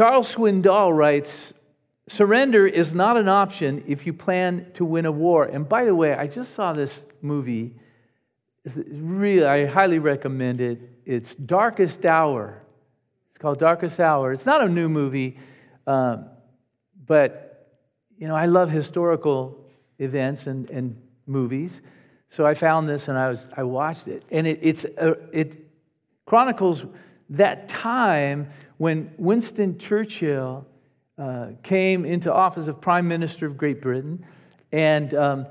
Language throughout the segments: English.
Charles Swindoll writes Surrender is not an option if you plan to win a war. And by the way, I just saw this movie. It's really, I highly recommend it. It's Darkest Hour. It's called Darkest Hour. It's not a new movie, um, but you know, I love historical events and, and movies. So I found this and I was I watched it, and it, it's a, it chronicles that time when Winston Churchill uh, came into office of Prime Minister of Great Britain, and um,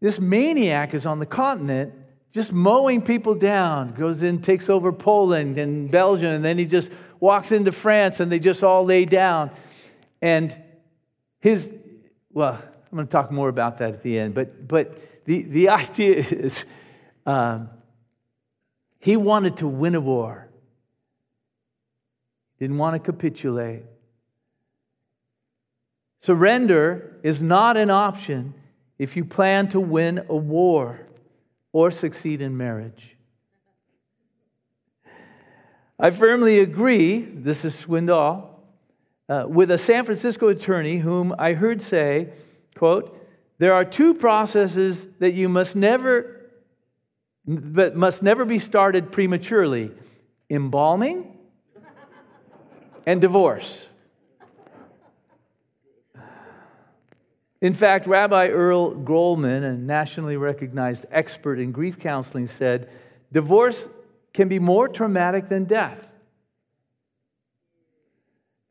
this maniac is on the continent just mowing people down. Goes in, takes over Poland and Belgium, and then he just walks into France, and they just all lay down. And his, well, I'm going to talk more about that at the end, but but the the idea is, um, he wanted to win a war. Didn't want to capitulate. Surrender is not an option if you plan to win a war or succeed in marriage. I firmly agree, this is Swindoll, uh, with a San Francisco attorney whom I heard say, quote, there are two processes that you must never, but must never be started prematurely embalming and divorce. In fact, Rabbi Earl Grollman, a nationally recognized expert in grief counseling, said divorce can be more traumatic than death.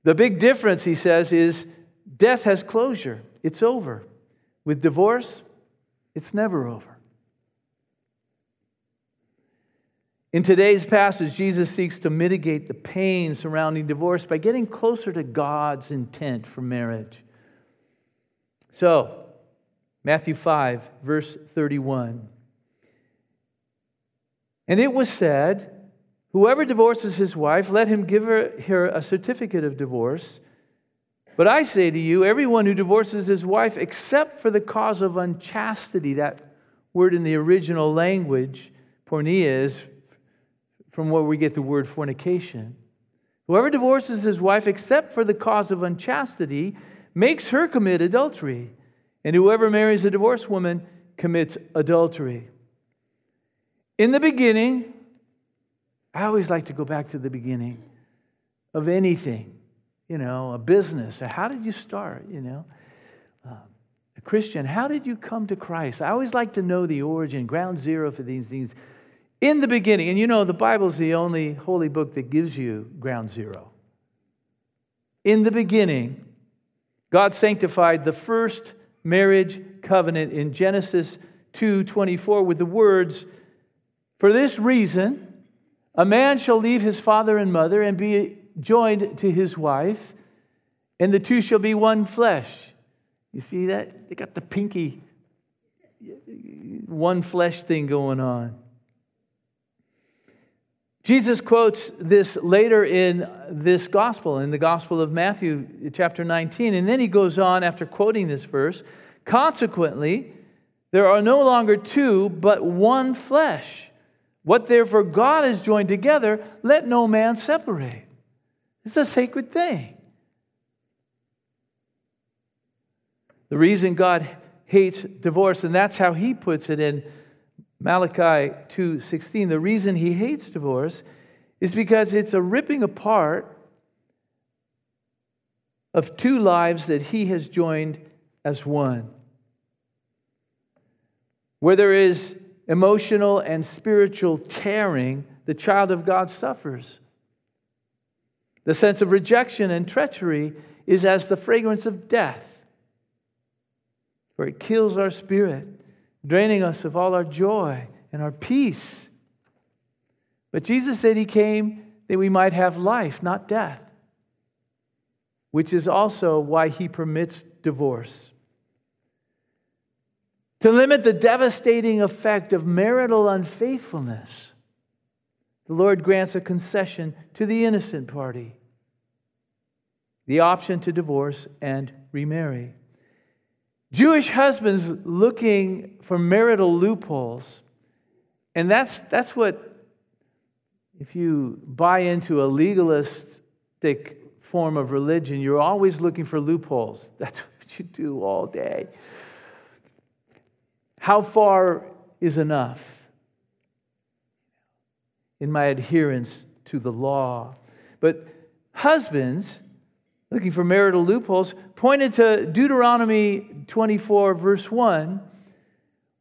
The big difference, he says, is death has closure, it's over. With divorce, it's never over. In today's passage, Jesus seeks to mitigate the pain surrounding divorce by getting closer to God's intent for marriage. So, Matthew 5, verse 31. And it was said, Whoever divorces his wife, let him give her, a certificate of divorce. But I say to you, everyone who divorces his wife, except for the cause of unchastity, that word in the original language, porneia, is from where we get the word fornication. Whoever divorces his wife, except for the cause of unchastity, makes her commit adultery. And whoever marries a divorced woman commits adultery. In the beginning, I always like to go back to the beginning of anything, you know, a business. How did you start, you know? Uh, a Christian, how did you come to Christ? I always like to know the origin, ground zero for these things. In the beginning, and you know, the Bible's the only holy book that gives you ground zero. In the beginning, God sanctified the first marriage covenant in Genesis 2:24 with the words, "For this reason, a man shall leave his father and mother and be joined to his wife, and the two shall be one flesh." You see that? They got the pinky one flesh thing going on. Jesus quotes this later in this gospel, in the Gospel of Matthew, chapter 19. And then he goes on after quoting this verse Consequently, there are no longer two, but one flesh. What therefore God has joined together, let no man separate. It's a sacred thing. The reason God hates divorce, and that's how he puts it in Malachi 2:16, the reason he hates divorce is because it's a ripping apart of two lives that he has joined as one. Where there is emotional and spiritual tearing, the child of God suffers. The sense of rejection and treachery is as the fragrance of death, for it kills our spirit draining us of all our joy and our peace. But Jesus said he came that we might have life, not death, which is also why he permits divorce. To limit the devastating effect of marital unfaithfulness, the Lord grants a concession to the innocent party the option to divorce and remarry. Jewish husbands looking for marital loopholes. And that's, that's what, if you buy into a legalistic form of religion, you're always looking for loopholes. That's what you do all day. How far is enough in my adherence to the law? But husbands, looking for marital loopholes, pointed to Deuteronomy 24, verse 1,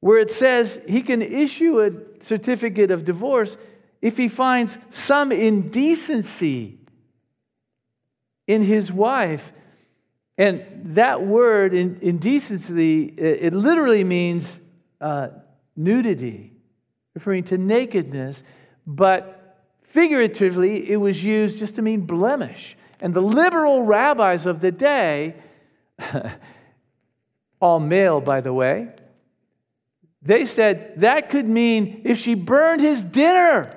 where it says he can issue a certificate of divorce if he finds some indecency in his wife. And that word, indecency, it literally means uh, nudity, referring to nakedness, but figuratively, it was used just to mean blemish. And the liberal rabbis of the day, all male, by the way, they said that could mean if she burned his dinner.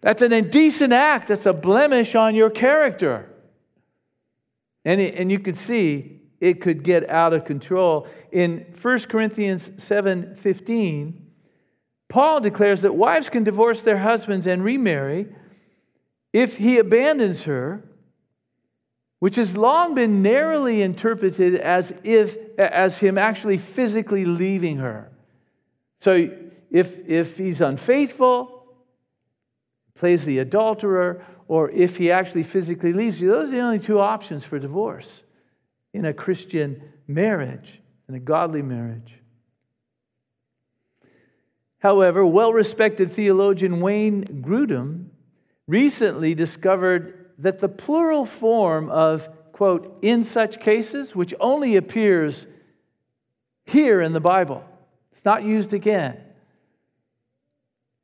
That's an indecent act. That's a blemish on your character. And, it, and you could see it could get out of control. In 1 Corinthians 7 15, Paul declares that wives can divorce their husbands and remarry if he abandons her, which has long been narrowly interpreted as if as him actually physically leaving her. So if, if he's unfaithful, plays the adulterer, or if he actually physically leaves you, those are the only two options for divorce in a Christian marriage, in a godly marriage. However, well respected theologian Wayne Grudem recently discovered that the plural form of, quote, in such cases, which only appears here in the Bible, it's not used again,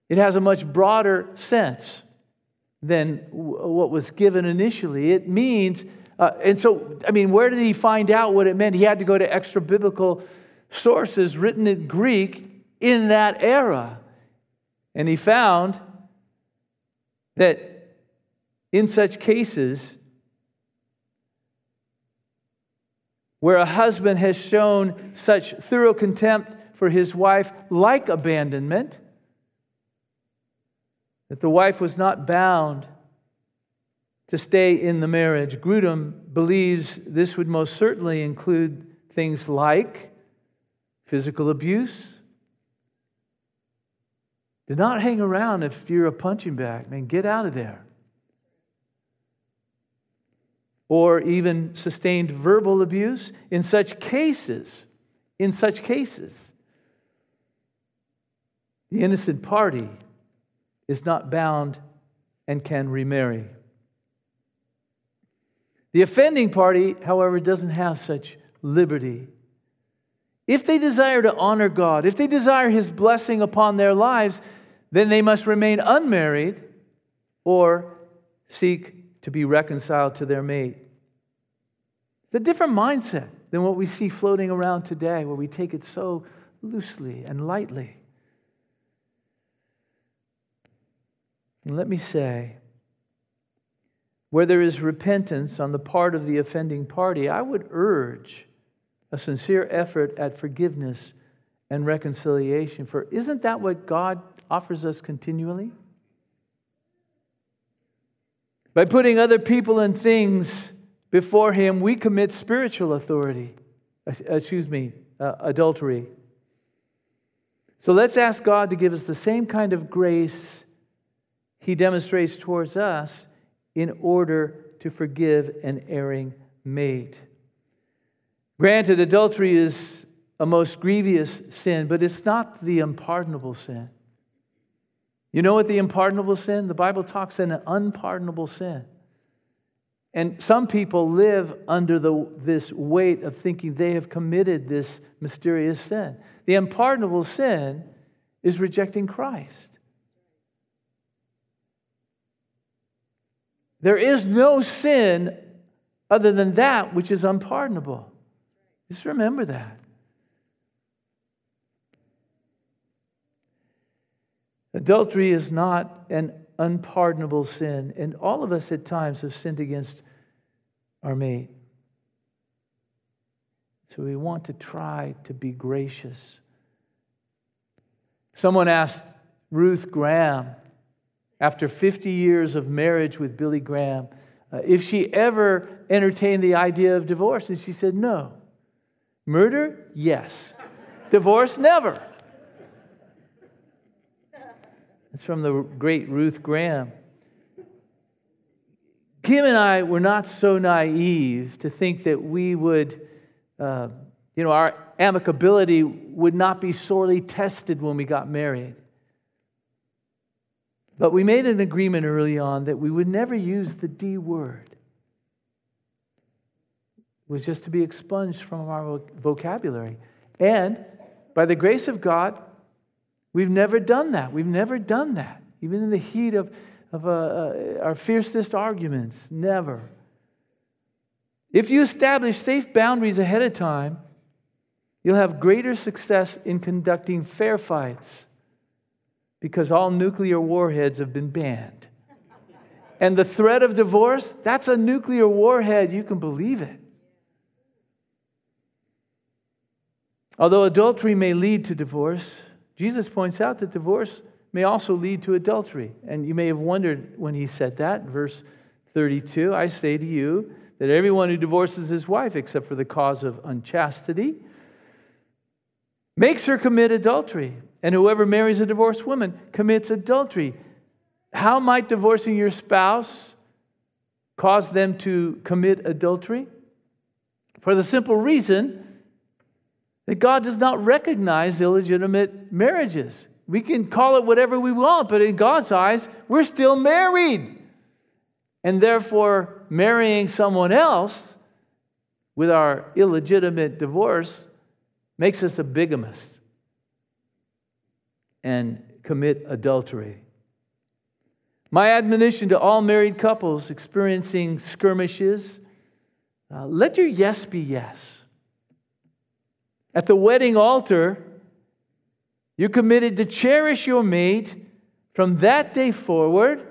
it has a much broader sense than what was given initially. It means uh, and so, I mean, where did he find out what it meant? He had to go to extra biblical sources written in Greek in that era. And he found that in such cases, where a husband has shown such thorough contempt for his wife, like abandonment, that the wife was not bound to stay in the marriage. Grudem believes this would most certainly include things like physical abuse. Do not hang around if you're a punching bag. Man, get out of there. Or even sustained verbal abuse. In such cases, in such cases, the innocent party is not bound and can remarry. The offending party, however, doesn't have such liberty. If they desire to honor God, if they desire His blessing upon their lives, then they must remain unmarried or seek to be reconciled to their mate. It's a different mindset than what we see floating around today, where we take it so loosely and lightly. And let me say, where there is repentance on the part of the offending party, I would urge a sincere effort at forgiveness and reconciliation. For isn't that what God offers us continually? By putting other people and things before Him, we commit spiritual authority, excuse me, uh, adultery. So let's ask God to give us the same kind of grace He demonstrates towards us in order to forgive an erring mate. Granted, adultery is a most grievous sin, but it's not the unpardonable sin. You know what the unpardonable sin? The Bible talks in an unpardonable sin. And some people live under the, this weight of thinking they have committed this mysterious sin. The unpardonable sin is rejecting Christ. There is no sin other than that which is unpardonable. Just remember that. Adultery is not an unpardonable sin, and all of us at times have sinned against our mate. So we want to try to be gracious. Someone asked Ruth Graham after 50 years of marriage with Billy Graham, uh, if she ever entertained the idea of divorce. And she said, No. Murder? Yes. divorce? Never. It's from the great Ruth Graham. Kim and I were not so naive to think that we would, uh, you know, our amicability would not be sorely tested when we got married. But we made an agreement early on that we would never use the D word. It was just to be expunged from our vocabulary. And by the grace of God, we've never done that. We've never done that. Even in the heat of, of uh, uh, our fiercest arguments, never. If you establish safe boundaries ahead of time, you'll have greater success in conducting fair fights because all nuclear warheads have been banned. And the threat of divorce, that's a nuclear warhead. You can believe it. Although adultery may lead to divorce, Jesus points out that divorce may also lead to adultery. And you may have wondered when he said that, verse 32 I say to you that everyone who divorces his wife, except for the cause of unchastity, makes her commit adultery. And whoever marries a divorced woman commits adultery. How might divorcing your spouse cause them to commit adultery? For the simple reason that God does not recognize illegitimate marriages. We can call it whatever we want, but in God's eyes, we're still married. And therefore, marrying someone else with our illegitimate divorce makes us a bigamist and commit adultery. My admonition to all married couples experiencing skirmishes uh, let your yes be yes. At the wedding altar, you committed to cherish your mate from that day forward,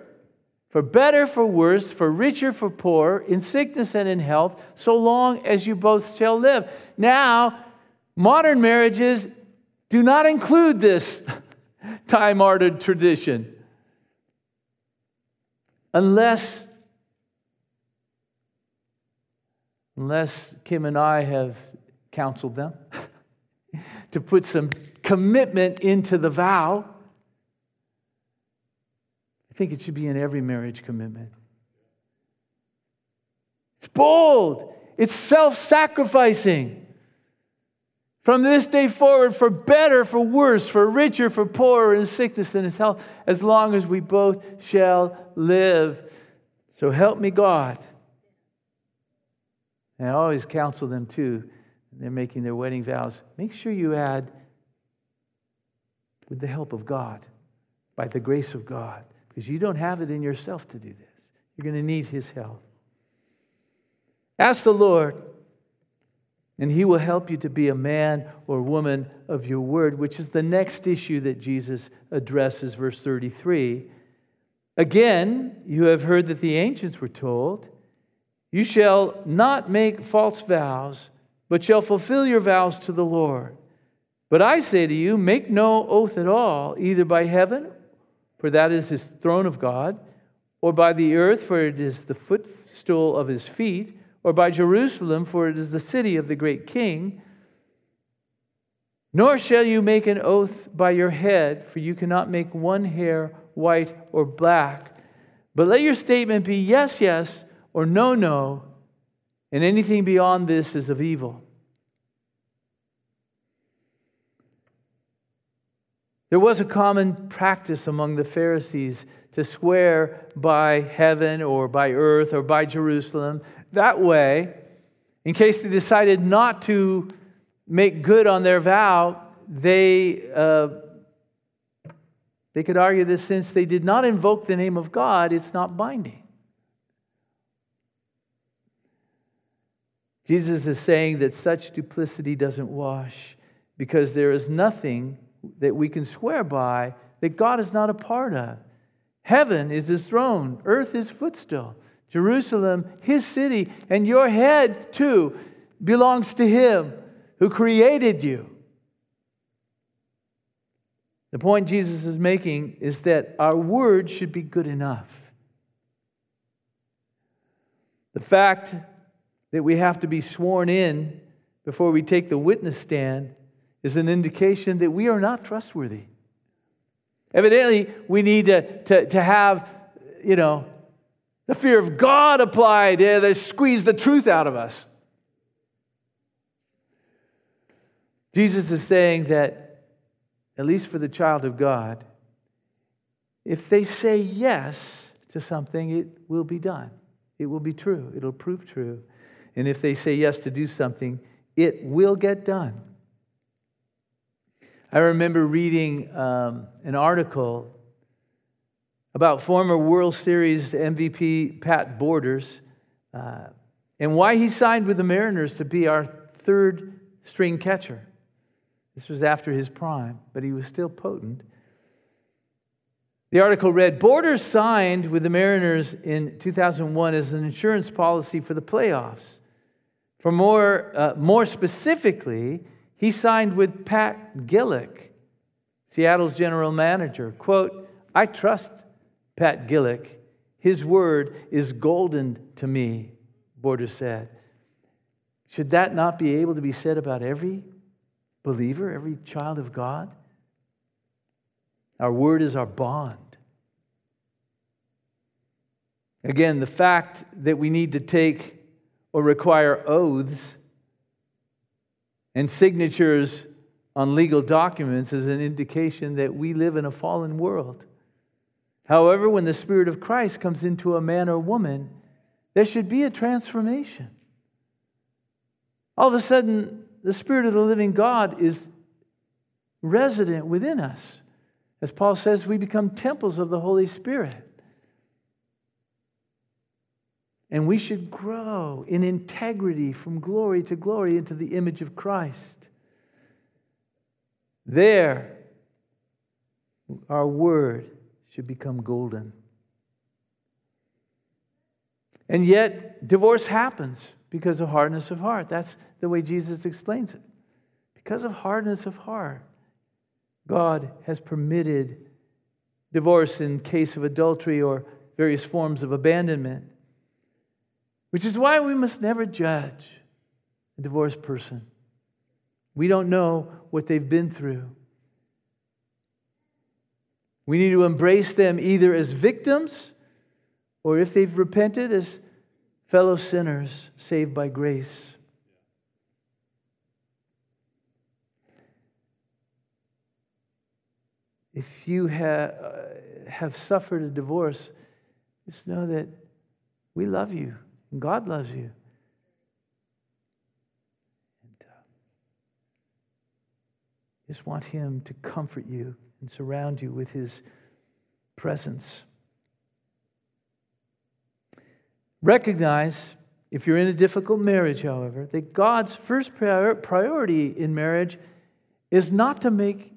for better, for worse, for richer, for poorer, in sickness and in health, so long as you both shall live. Now, modern marriages do not include this time honored tradition. Unless, unless Kim and I have counseled them. to put some commitment into the vow. I think it should be in every marriage commitment. It's bold, it's self sacrificing. From this day forward, for better, for worse, for richer, for poorer, in sickness and in health, as long as we both shall live. So help me, God. And I always counsel them too they're making their wedding vows, make sure you add, with the help of God, by the grace of God, because you don't have it in yourself to do this. You're going to need His help. Ask the Lord, and He will help you to be a man or woman of your word, which is the next issue that Jesus addresses, verse 33. Again, you have heard that the ancients were told, You shall not make false vows but shall fulfill your vows to the Lord. But I say to you, make no oath at all, either by heaven, for that is his throne of God, or by the earth, for it is the footstool of his feet, or by Jerusalem, for it is the city of the great king. Nor shall you make an oath by your head, for you cannot make one hair white or black. But let your statement be yes, yes, or no, no and anything beyond this is of evil. There was a common practice among the Pharisees to swear by heaven or by earth or by Jerusalem. That way, in case they decided not to make good on their vow, they, uh, they could argue that since they did not invoke the name of God, it's not binding. Jesus is saying that such duplicity doesn't wash because there is nothing that we can swear by that God is not a part of. Heaven is his throne, earth is his footstool. Jerusalem, his city, and your head too belongs to him who created you. The point Jesus is making is that our word should be good enough. The fact that we have to be sworn in before we take the witness stand is an indication that we are not trustworthy. Evidently, we need to, to, to have, you know, the fear of God applied yeah, to squeeze the truth out of us. Jesus is saying that, at least for the child of God, if they say yes to something, it will be done. It will be true. It'll prove true. And if they say yes to do something, it will get done. I remember reading um, an article about former World Series MVP Pat Borders uh, and why he signed with the Mariners to be our third string catcher. This was after his prime, but he was still potent. The article read Borders signed with the Mariners in 2001 as an insurance policy for the playoffs. For more, uh, more specifically, he signed with Pat Gillick, Seattle's general manager. Quote, I trust Pat Gillick. His word is golden to me, Borders said. Should that not be able to be said about every believer, every child of God? Our word is our bond. Again, the fact that we need to take or require oaths and signatures on legal documents is an indication that we live in a fallen world. However, when the Spirit of Christ comes into a man or woman, there should be a transformation. All of a sudden, the Spirit of the living God is resident within us. As Paul says, we become temples of the Holy Spirit. And we should grow in integrity from glory to glory into the image of Christ. There, our word should become golden. And yet, divorce happens because of hardness of heart. That's the way Jesus explains it. Because of hardness of heart, God has permitted divorce in case of adultery or various forms of abandonment, which is why we must never judge a divorced person. We don't know what they've been through. We need to embrace them either as victims or if they've repented, as fellow sinners saved by grace. if you have, uh, have suffered a divorce, just know that we love you God loves you. And uh, just want Him to comfort you and surround you with His presence. Recognize, if you're in a difficult marriage, however, that God's first priority in marriage is not to make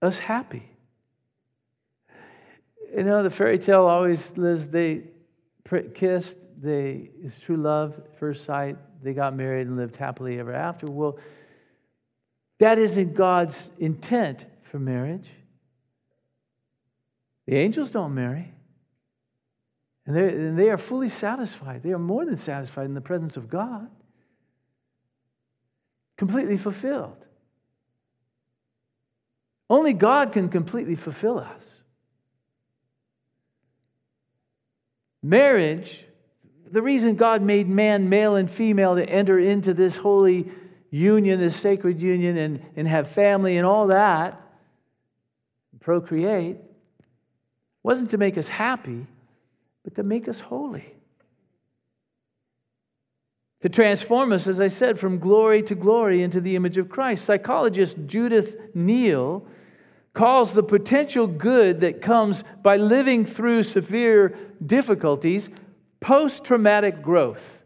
us happy. You know, the fairy tale always lives, they kissed, they, it's true love, first sight, they got married and lived happily ever after. Well, that isn't God's intent for marriage. The angels don't marry. And, and they are fully satisfied. They are more than satisfied in the presence of God, completely fulfilled. Only God can completely fulfill us. Marriage, the reason God made man male and female to enter into this holy union, this sacred union, and, and have family and all that, procreate, wasn't to make us happy, but to make us holy. To transform us, as I said, from glory to glory into the image of Christ. Psychologist Judith Neal calls the potential good that comes by living through severe difficulties post traumatic growth.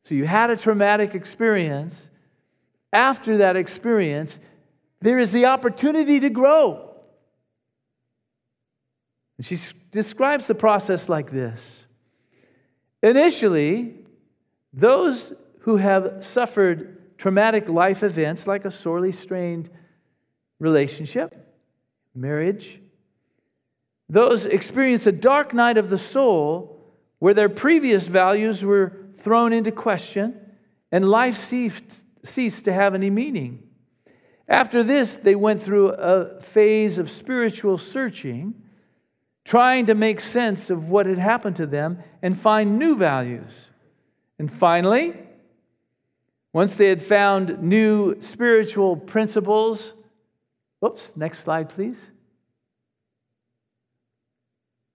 So you had a traumatic experience. After that experience, there is the opportunity to grow. And she describes the process like this Initially, those who have suffered traumatic life events like a sorely strained relationship, marriage. Those experience a dark night of the soul where their previous values were thrown into question and life ceased, ceased to have any meaning. After this, they went through a phase of spiritual searching, trying to make sense of what had happened to them and find new values. And finally, once they had found new spiritual principles, whoops, next slide, please.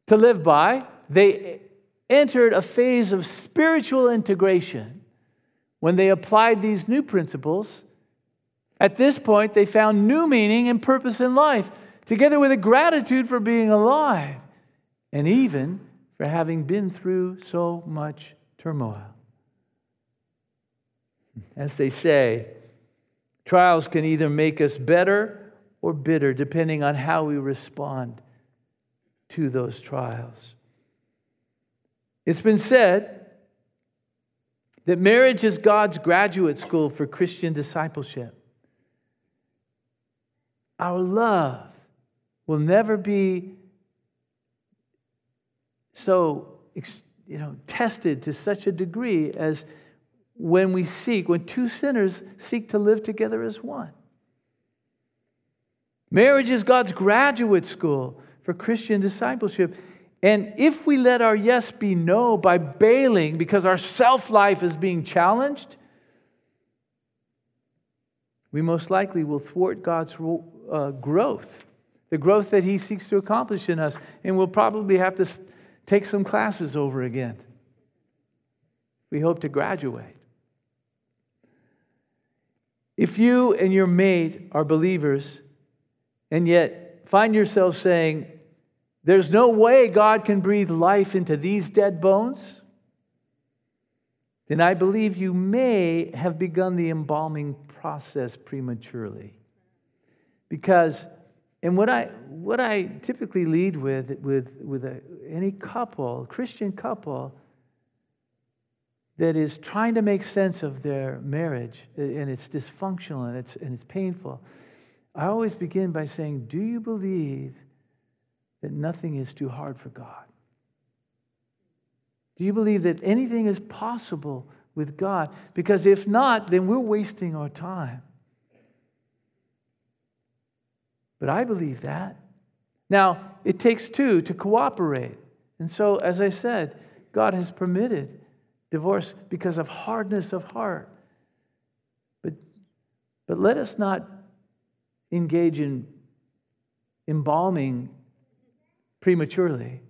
To live by, they entered a phase of spiritual integration when they applied these new principles. At this point, they found new meaning and purpose in life, together with a gratitude for being alive and even for having been through so much turmoil. As they say, trials can either make us better or bitter, depending on how we respond to those trials. It's been said that marriage is God's graduate school for Christian discipleship. Our love will never be so you know, tested to such a degree as when we seek, when two sinners seek to live together as one. Marriage is God's graduate school for Christian discipleship. And if we let our yes be no by bailing because our self life is being challenged, we most likely will thwart God's uh, growth, the growth that He seeks to accomplish in us. And we'll probably have to take some classes over again. We hope to graduate. If you and your mate are believers and yet find yourself saying, There's no way God can breathe life into these dead bones, then I believe you may have begun the embalming process prematurely. Because, and what I, what I typically lead with, with, with a, any couple, Christian couple, that is trying to make sense of their marriage and it's dysfunctional and it's, and it's painful, I always begin by saying, Do you believe that nothing is too hard for God? Do you believe that anything is possible with God? Because if not, then we're wasting our time. But I believe that. Now, it takes two to cooperate. And so, as I said, God has permitted divorce because of hardness of heart. But, but let us not engage in embalming prematurely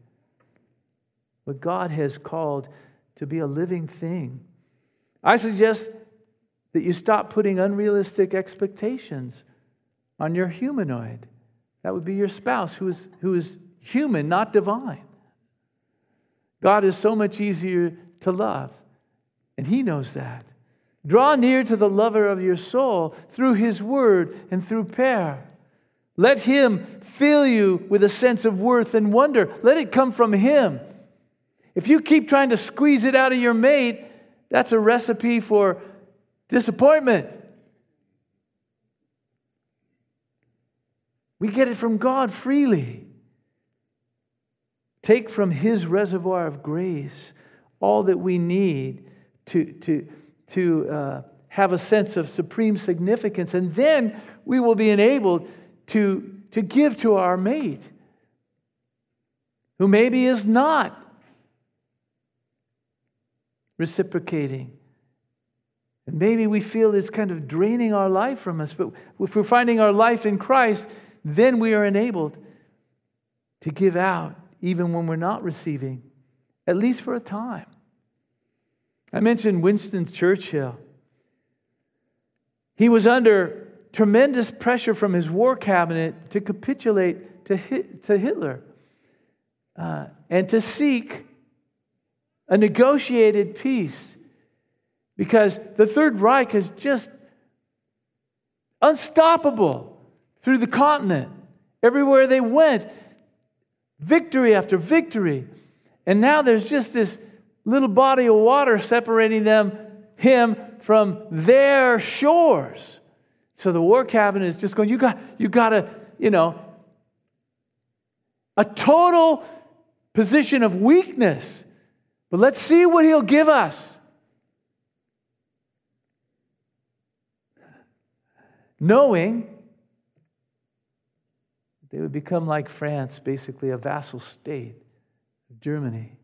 what God has called to be a living thing. I suggest that you stop putting unrealistic expectations on your humanoid. That would be your spouse who is, who is human, not divine. God is so much easier to love. And He knows that. Draw near to the lover of your soul through His word and through prayer. Let Him fill you with a sense of worth and wonder. Let it come from Him. If you keep trying to squeeze it out of your mate, that's a recipe for disappointment. We get it from God freely. Take from His reservoir of grace all that we need to, to, to uh, have a sense of supreme significance. And then we will be enabled to, to give to our mate who maybe is not reciprocating. And maybe we feel it's kind of draining our life from us, but if we're finding our life in Christ, then we are enabled to give out even when we're not receiving, at least for a time. I mentioned Winston Churchill. He was under tremendous pressure from his war cabinet to capitulate to, to Hitler uh, and to seek a negotiated peace because the Third Reich is just unstoppable through the continent. Everywhere they went, victory after victory. And now there's just this little body of water separating them, him from their shores. So the war cabinet is just going, you got, you got to, you know, a total position of weakness But let's see what he'll give us. Knowing they would become like France, basically a vassal state of Germany.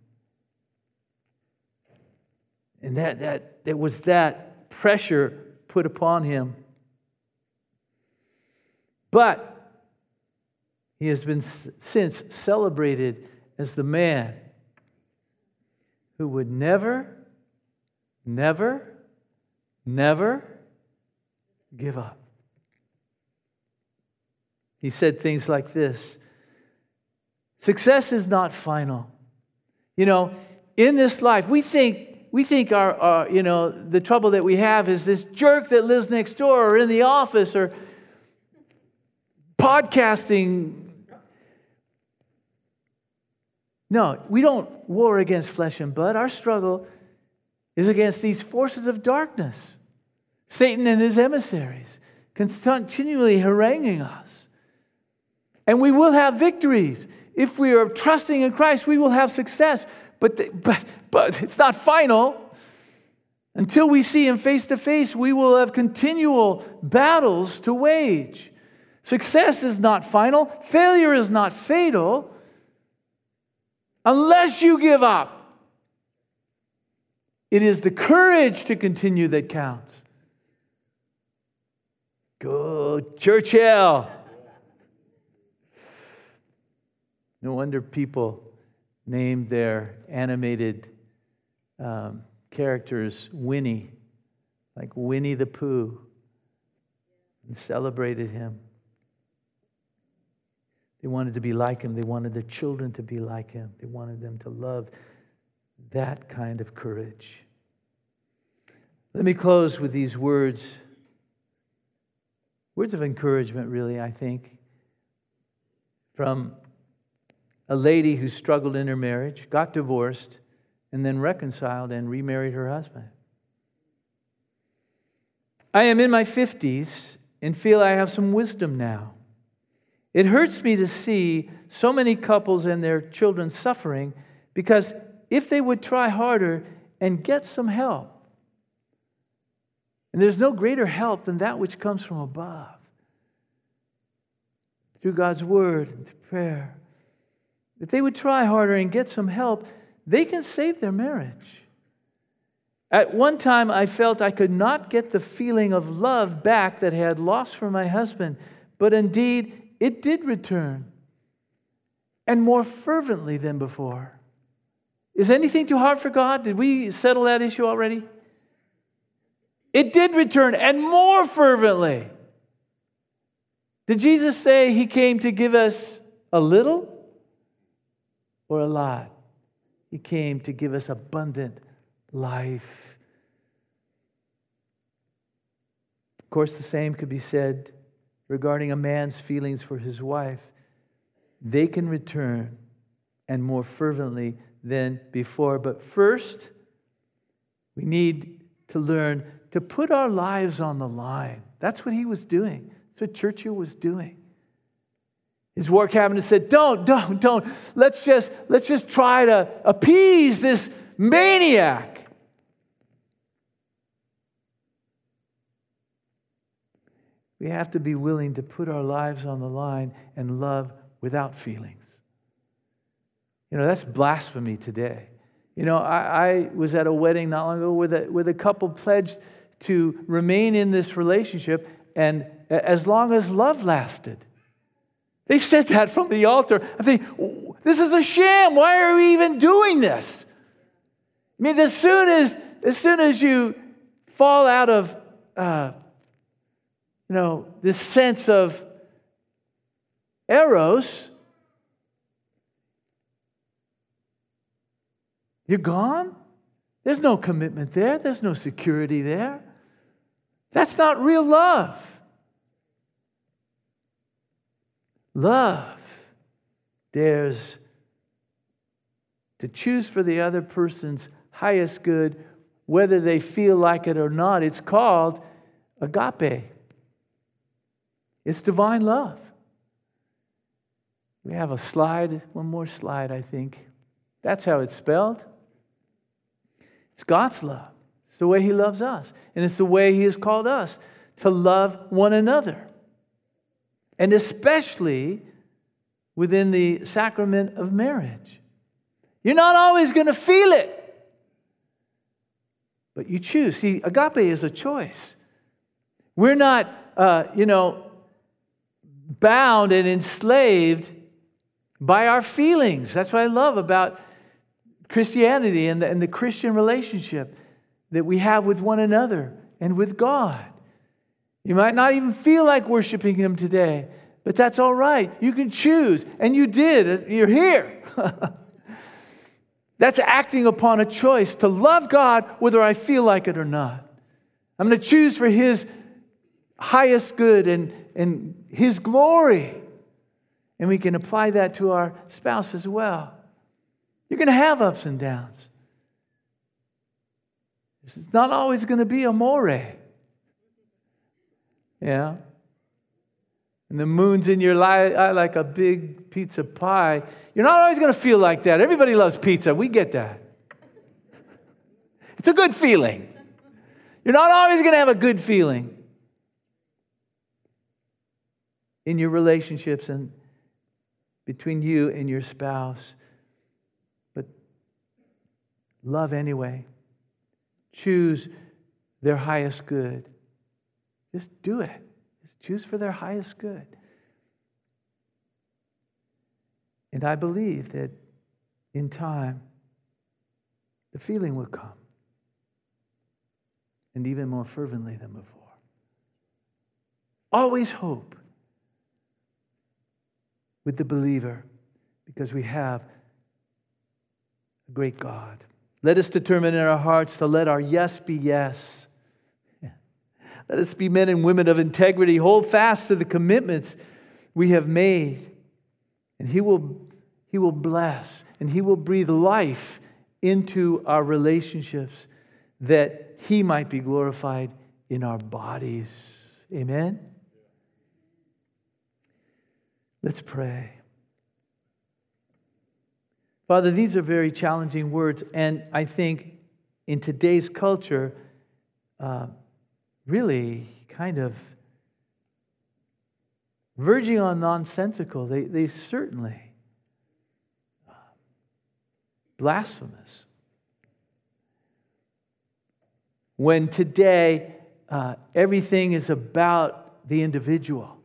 And that, that there was that pressure put upon him. But he has been since celebrated as the man who would never, never, never give up. He said things like this Success is not final. You know, in this life, we think. We think our, our, you know, the trouble that we have is this jerk that lives next door or in the office or podcasting. No, we don't war against flesh and blood. Our struggle is against these forces of darkness, Satan and his emissaries, continually haranguing us. And we will have victories. If we are trusting in Christ, we will have success. But, the, but, but it's not final. Until we see Him face to face, we will have continual battles to wage. Success is not final, failure is not fatal unless you give up. It is the courage to continue that counts. Go, Churchill. No wonder people named their animated um, characters Winnie, like Winnie the Pooh, and celebrated him. They wanted to be like him. They wanted their children to be like him. They wanted them to love that kind of courage. Let me close with these words. Words of encouragement, really, I think, from a lady who struggled in her marriage, got divorced, and then reconciled and remarried her husband. I am in my 50s and feel I have some wisdom now. It hurts me to see so many couples and their children suffering because if they would try harder and get some help, and there's no greater help than that which comes from above through God's word and through prayer. If they would try harder and get some help, they can save their marriage. At one time, I felt I could not get the feeling of love back that I had lost from my husband, but indeed, it did return, and more fervently than before. Is anything too hard for God? Did we settle that issue already? It did return, and more fervently. Did Jesus say he came to give us a little or a lot? He came to give us abundant life. Of course, the same could be said regarding a man's feelings for his wife, they can return and more fervently than before. But first, we need to learn to put our lives on the line. That's what he was doing. That's what Churchill was doing. His war cabinet said, Don't, don't, don't. Let's just, let's just try to appease this maniac. We have to be willing to put our lives on the line and love without feelings. You know, that's blasphemy today. You know, I, I was at a wedding not long ago with the, where the couple pledged to remain in this relationship and as long as love lasted. They said that from the altar. I think, this is a sham. Why are we even doing this? I mean, as soon as, as, soon as you fall out of uh, you know, this sense of eros, you're gone. There's no commitment there, there's no security there. That's not real love. Love dares to choose for the other person's highest good, whether they feel like it or not. It's called agape. It's divine love. We have a slide, one more slide, I think. That's how it's spelled. It's God's love. It's the way He loves us. And it's the way He has called us to love one another. And especially within the sacrament of marriage. You're not always going to feel it, but you choose. See, agape is a choice. We're not, uh, you know, bound and enslaved by our feelings. That's what I love about Christianity and the, and the Christian relationship that we have with one another and with God. You might not even feel like worshiping Him today, but that's all right. You can choose, and you did. You're here. that's acting upon a choice to love God whether I feel like it or not. I'm going to choose for His highest good and, and His glory. And we can apply that to our spouse as well. You're going to have ups and downs. It's not always going to be a amore. Yeah. And the moon's in your eye like a big pizza pie. You're not always going to feel like that. Everybody loves pizza. We get that. It's a good feeling. You're not always going to have a good feeling in your relationships and between you and your spouse. But love anyway. Choose their highest good. Just do it. Just choose for their highest good. And I believe that in time, the feeling will come. And even more fervently than before. Always hope with the believer because we have a great God. Let us determine in our hearts to let our yes be yes. Let us be men and women of integrity. Hold fast to the commitments we have made. And He will, he will bless and He will breathe life into our relationships that He might be glorified in our bodies. Amen. Let's pray. Father, these are very challenging words, and I think in today's culture, uh, really kind of verging on nonsensical. They, they certainly uh, blasphemous. When today uh, everything is about the individual.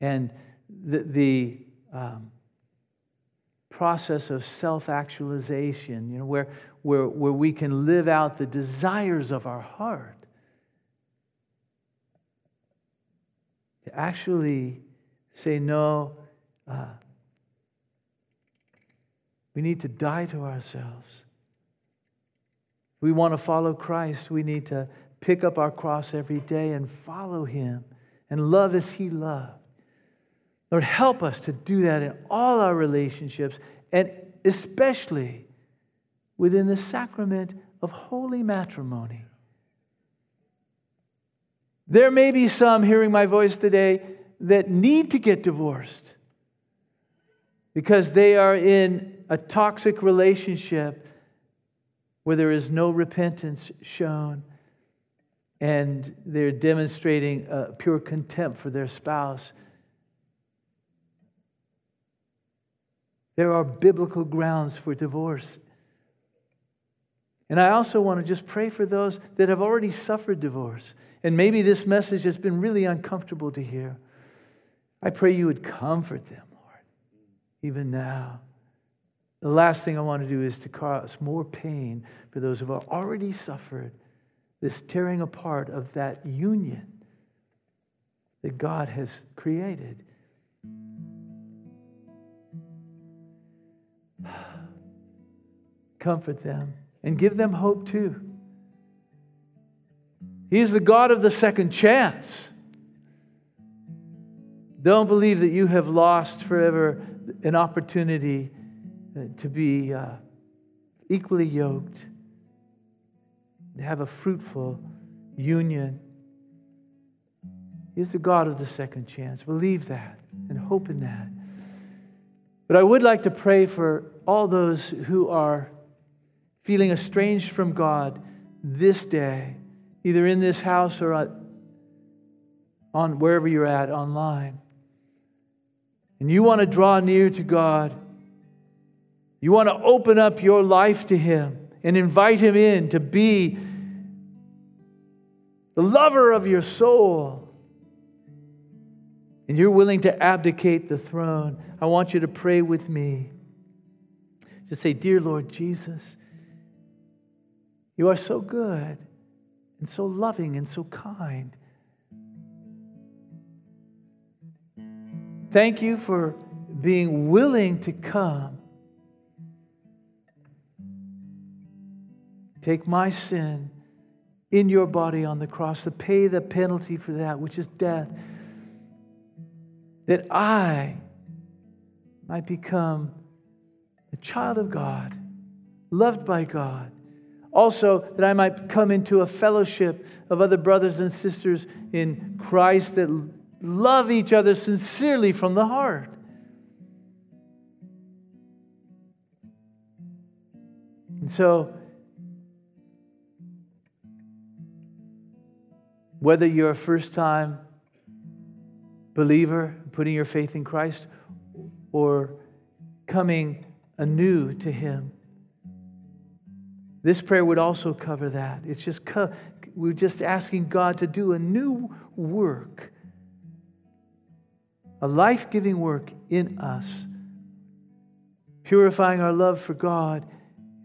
And the, the um, process of self actualization, you know, where, where, where we can live out the desires of our heart. To actually say, no, uh, we need to die to ourselves. We want to follow Christ, we need to pick up our cross every day and follow Him and love as He loved. Lord, help us to do that in all our relationships and especially within the sacrament of holy matrimony. There may be some hearing my voice today that need to get divorced because they are in a toxic relationship where there is no repentance shown and they're demonstrating uh, pure contempt for their spouse There are biblical grounds for divorce. And I also want to just pray for those that have already suffered divorce. And maybe this message has been really uncomfortable to hear. I pray you would comfort them, Lord, even now. The last thing I want to do is to cause more pain for those who have already suffered this tearing apart of that union that God has created. Comfort them and give them hope too. He's the God of the second chance. Don't believe that you have lost forever an opportunity uh, to be uh, equally yoked, to have a fruitful union. He's the God of the second chance. Believe that and hope in that. But I would like to pray for all those who are feeling estranged from God this day, either in this house or on wherever you're at online. And you want to draw near to God. You want to open up your life to Him and invite Him in to be the lover of your soul. And you're willing to abdicate the throne. I want you to pray with me. To say, Dear Lord Jesus, you are so good and so loving and so kind. Thank you for being willing to come. Take my sin in your body on the cross to pay the penalty for that, which is death, that I might become a child of God, loved by God. Also, that I might come into a fellowship of other brothers and sisters in Christ that love each other sincerely from the heart. And so, whether you're a first time believer, putting your faith in Christ, or coming anew to Him, this prayer would also cover that. It's just, we're just asking God to do a new work a life giving work in us, purifying our love for God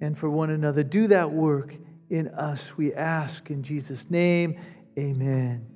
and for one another. Do that work in us, we ask in Jesus' name. Amen.